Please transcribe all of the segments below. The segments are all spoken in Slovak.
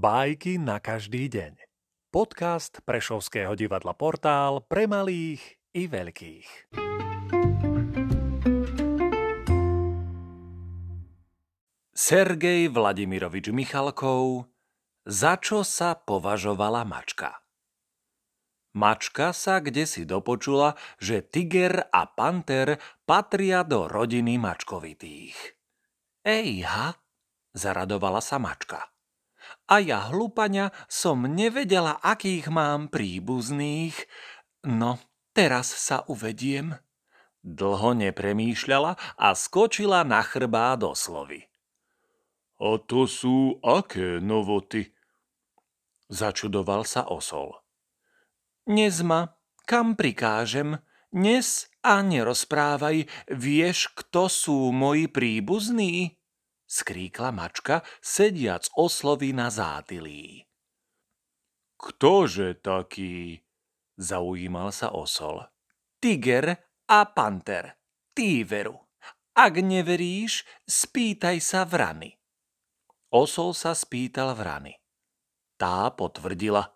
Bajky na každý deň. Podcast Prešovského divadla Portál pre malých i veľkých. Sergej Vladimirovič Michalkov Za čo sa považovala mačka? Mačka sa kde si dopočula, že tiger a panter patria do rodiny mačkovitých. Ejha, zaradovala sa mačka. A ja, hlupania, som nevedela, akých mám príbuzných. No, teraz sa uvediem. Dlho nepremýšľala a skočila na chrbá do slovy. A to sú aké novoty? Začudoval sa osol. Nezma, kam prikážem? Nes a nerozprávaj, vieš, kto sú moji príbuzní? Skríkla mačka, sediac oslovy na zátilí. Ktože taký? Zaujímal sa osol. Tiger a panter. Tíveru. Ak neveríš, spýtaj sa vrany. Osol sa spýtal vrany. Tá potvrdila.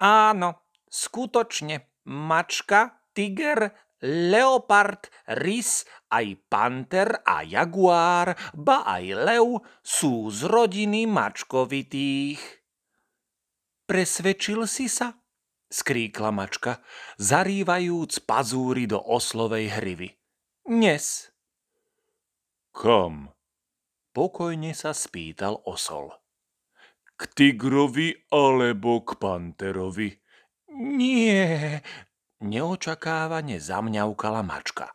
Áno, skutočne, mačka, tiger leopard, rys, aj panter a jaguár, ba aj lev sú z rodiny mačkovitých. Presvedčil si sa? skríkla mačka, zarývajúc pazúry do oslovej hrivy. Nes. Kam? Pokojne sa spýtal osol. K tigrovi alebo k panterovi? Nie, Neočakávane zamňaukala mačka.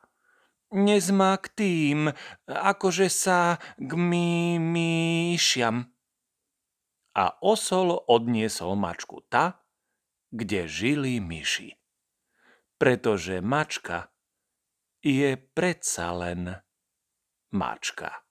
Nezma k tým, akože sa k myšiam. A osol odniesol mačku ta, kde žili myši. Pretože mačka je predsa len mačka.